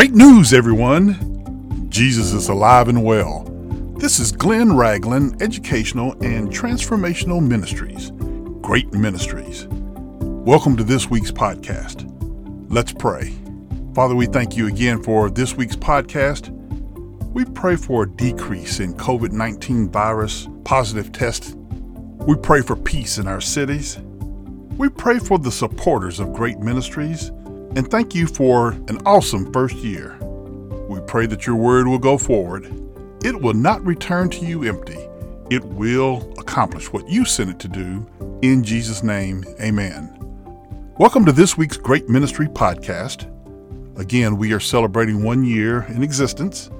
Great news, everyone! Jesus is alive and well. This is Glenn Ragland, Educational and Transformational Ministries. Great Ministries. Welcome to this week's podcast. Let's pray. Father, we thank you again for this week's podcast. We pray for a decrease in COVID 19 virus positive tests. We pray for peace in our cities. We pray for the supporters of great ministries and thank you for an awesome first year. We pray that your word will go forward. It will not return to you empty. It will accomplish what you sent it to do. In Jesus' name, amen. Welcome to this week's Great Ministry Podcast. Again, we are celebrating one year in existence.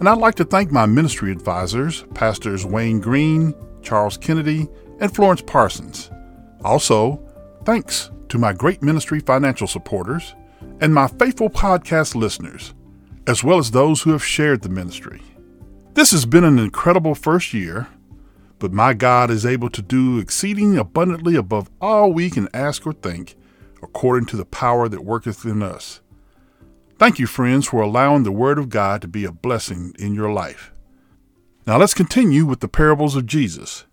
And I'd like to thank my ministry advisors, Pastors Wayne Green, Charles Kennedy, and Florence Parsons. Also, thanks to my great ministry financial supporters and my faithful podcast listeners, as well as those who have shared the ministry. This has been an incredible first year, but my God is able to do exceeding abundantly above all we can ask or think, according to the power that worketh in us. Thank you, friends, for allowing the Word of God to be a blessing in your life. Now let's continue with the parables of Jesus.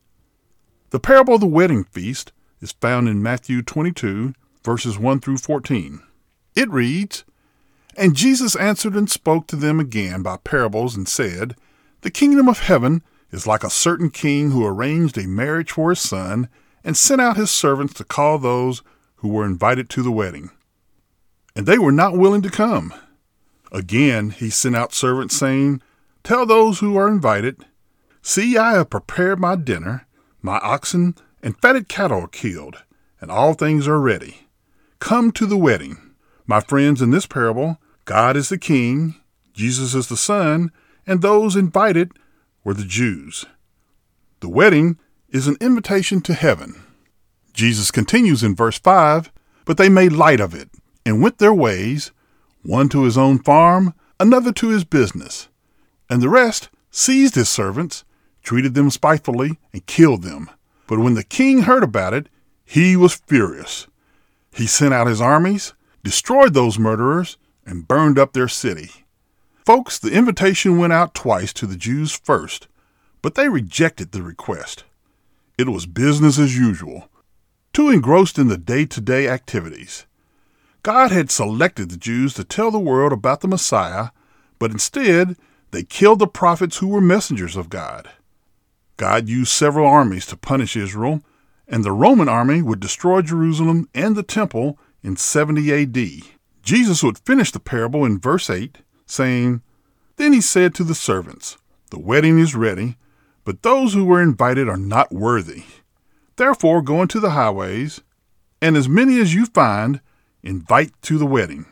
The parable of the wedding feast is found in Matthew 22, verses 1 through 14. It reads And Jesus answered and spoke to them again by parables and said, The kingdom of heaven is like a certain king who arranged a marriage for his son and sent out his servants to call those who were invited to the wedding. And they were not willing to come. Again he sent out servants, saying, Tell those who are invited, See, I have prepared my dinner, my oxen and fatted cattle are killed, and all things are ready. Come to the wedding. My friends, in this parable, God is the king, Jesus is the son, and those invited were the Jews. The wedding is an invitation to heaven. Jesus continues in verse 5 But they made light of it, and went their ways, one to his own farm, another to his business. And the rest seized his servants, treated them spitefully, and killed them. But when the king heard about it, he was furious. He sent out his armies, destroyed those murderers, and burned up their city. Folks, the invitation went out twice to the Jews first, but they rejected the request. It was business as usual, too engrossed in the day to day activities. God had selected the Jews to tell the world about the Messiah, but instead they killed the prophets who were messengers of God. God used several armies to punish Israel, and the Roman army would destroy Jerusalem and the temple in 70 AD. Jesus would finish the parable in verse 8, saying, Then he said to the servants, The wedding is ready, but those who were invited are not worthy. Therefore go into the highways, and as many as you find, invite to the wedding.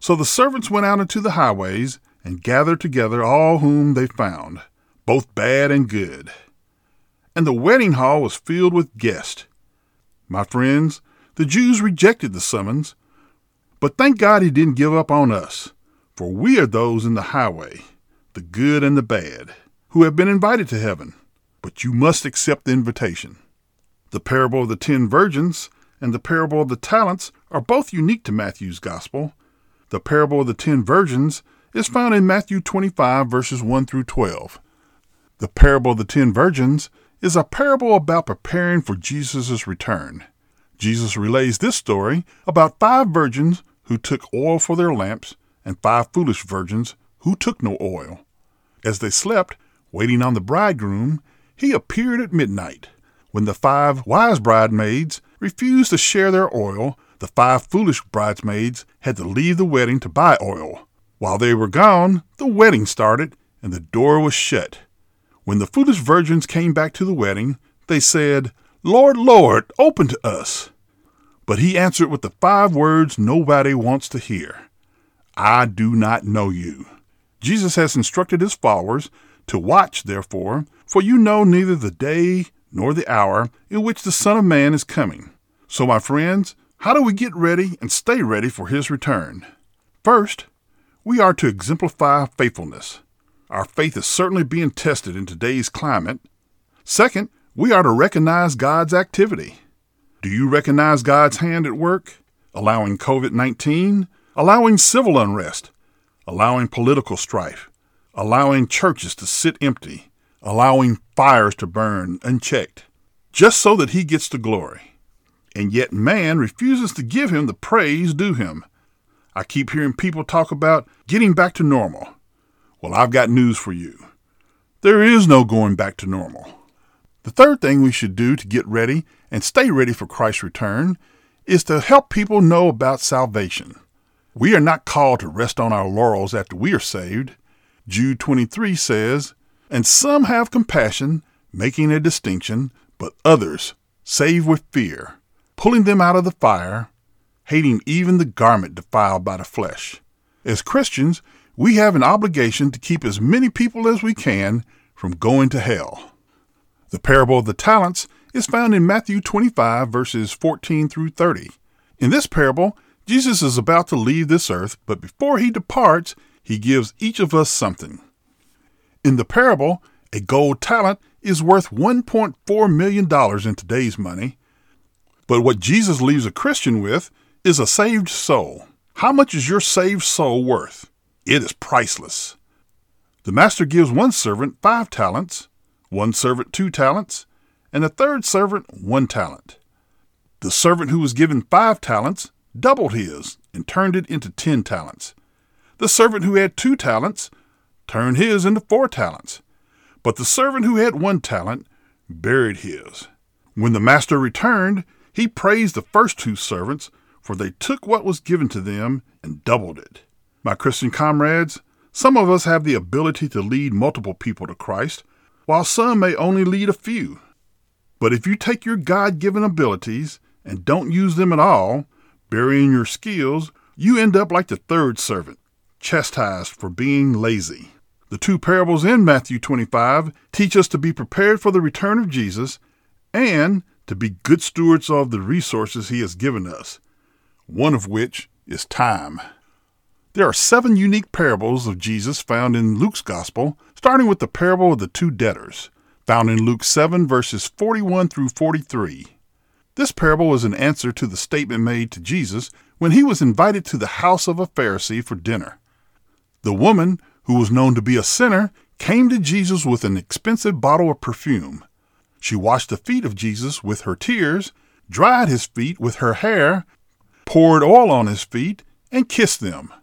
So the servants went out into the highways and gathered together all whom they found, both bad and good and the wedding hall was filled with guests. My friends, the Jews rejected the summons, but thank God he didn't give up on us, for we are those in the highway, the good and the bad, who have been invited to heaven. But you must accept the invitation. The parable of the ten virgins and the parable of the talents are both unique to Matthew's gospel. The parable of the ten virgins is found in Matthew 25, verses 1 through 12. The parable of the ten virgins is a parable about preparing for Jesus' return. Jesus relays this story about five virgins who took oil for their lamps and five foolish virgins who took no oil. As they slept, waiting on the bridegroom, he appeared at midnight. When the five wise bridesmaids refused to share their oil, the five foolish bridesmaids had to leave the wedding to buy oil. While they were gone, the wedding started and the door was shut. When the foolish virgins came back to the wedding, they said, Lord, Lord, open to us. But he answered with the five words nobody wants to hear I do not know you. Jesus has instructed his followers to watch, therefore, for you know neither the day nor the hour in which the Son of Man is coming. So, my friends, how do we get ready and stay ready for his return? First, we are to exemplify faithfulness. Our faith is certainly being tested in today's climate. Second, we are to recognize God's activity. Do you recognize God's hand at work? Allowing COVID 19, allowing civil unrest, allowing political strife, allowing churches to sit empty, allowing fires to burn unchecked, just so that he gets the glory. And yet man refuses to give him the praise due him. I keep hearing people talk about getting back to normal. Well, I've got news for you. There is no going back to normal. The third thing we should do to get ready and stay ready for Christ's return is to help people know about salvation. We are not called to rest on our laurels after we are saved. Jude 23 says, And some have compassion, making a distinction, but others save with fear, pulling them out of the fire, hating even the garment defiled by the flesh. As Christians, we have an obligation to keep as many people as we can from going to hell. The parable of the talents is found in Matthew 25, verses 14 through 30. In this parable, Jesus is about to leave this earth, but before he departs, he gives each of us something. In the parable, a gold talent is worth $1.4 million in today's money. But what Jesus leaves a Christian with is a saved soul. How much is your saved soul worth? It is priceless. The master gives one servant five talents, one servant two talents, and the third servant one talent. The servant who was given five talents doubled his and turned it into ten talents. The servant who had two talents turned his into four talents. But the servant who had one talent buried his. When the master returned, he praised the first two servants, for they took what was given to them and doubled it. My Christian comrades, some of us have the ability to lead multiple people to Christ, while some may only lead a few. But if you take your God given abilities and don't use them at all, burying your skills, you end up like the third servant, chastised for being lazy. The two parables in Matthew 25 teach us to be prepared for the return of Jesus and to be good stewards of the resources he has given us, one of which is time. There are seven unique parables of Jesus found in Luke's Gospel, starting with the parable of the two debtors, found in Luke 7, verses 41 through 43. This parable is an answer to the statement made to Jesus when he was invited to the house of a Pharisee for dinner. The woman who was known to be a sinner, came to Jesus with an expensive bottle of perfume. She washed the feet of Jesus with her tears, dried his feet with her hair, poured oil on his feet, and kissed them.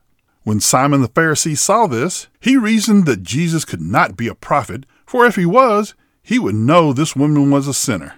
When Simon the Pharisee saw this, he reasoned that Jesus could not be a prophet, for if he was, he would know this woman was a sinner.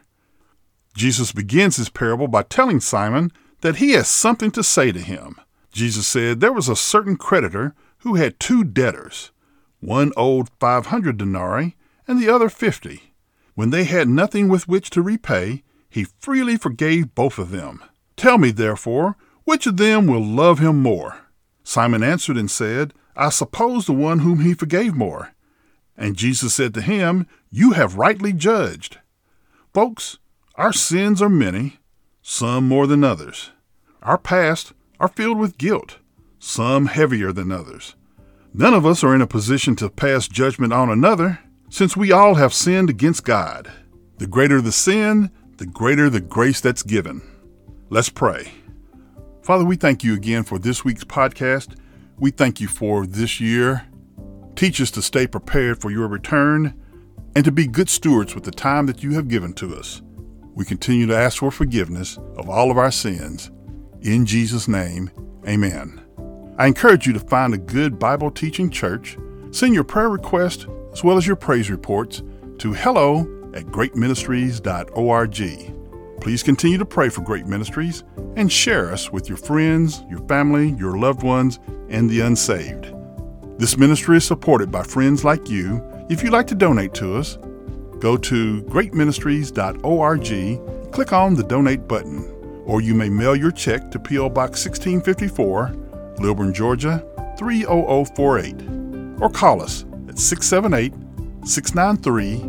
Jesus begins his parable by telling Simon that he has something to say to him. Jesus said there was a certain creditor who had two debtors. One owed 500 denarii and the other 50. When they had nothing with which to repay, he freely forgave both of them. Tell me, therefore, which of them will love him more? Simon answered and said, I suppose the one whom he forgave more. And Jesus said to him, You have rightly judged. Folks, our sins are many, some more than others. Our past are filled with guilt some heavier than others. None of us are in a position to pass judgment on another, since we all have sinned against God. The greater the sin, the greater the grace that's given. Let's pray. Father, we thank you again for this week's podcast. We thank you for this year. Teach us to stay prepared for your return and to be good stewards with the time that you have given to us. We continue to ask for forgiveness of all of our sins. In Jesus' name, amen. I encourage you to find a good Bible teaching church, send your prayer request as well as your praise reports to hello at greatministries.org. Please continue to pray for Great Ministries and share us with your friends, your family, your loved ones, and the unsaved. This ministry is supported by friends like you. If you'd like to donate to us, go to greatministries.org, click on the donate button, or you may mail your check to P.O. Box 1654. Lilburn, Georgia 30048, or call us at 678 693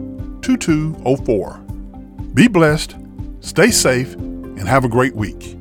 2204. Be blessed, stay safe, and have a great week.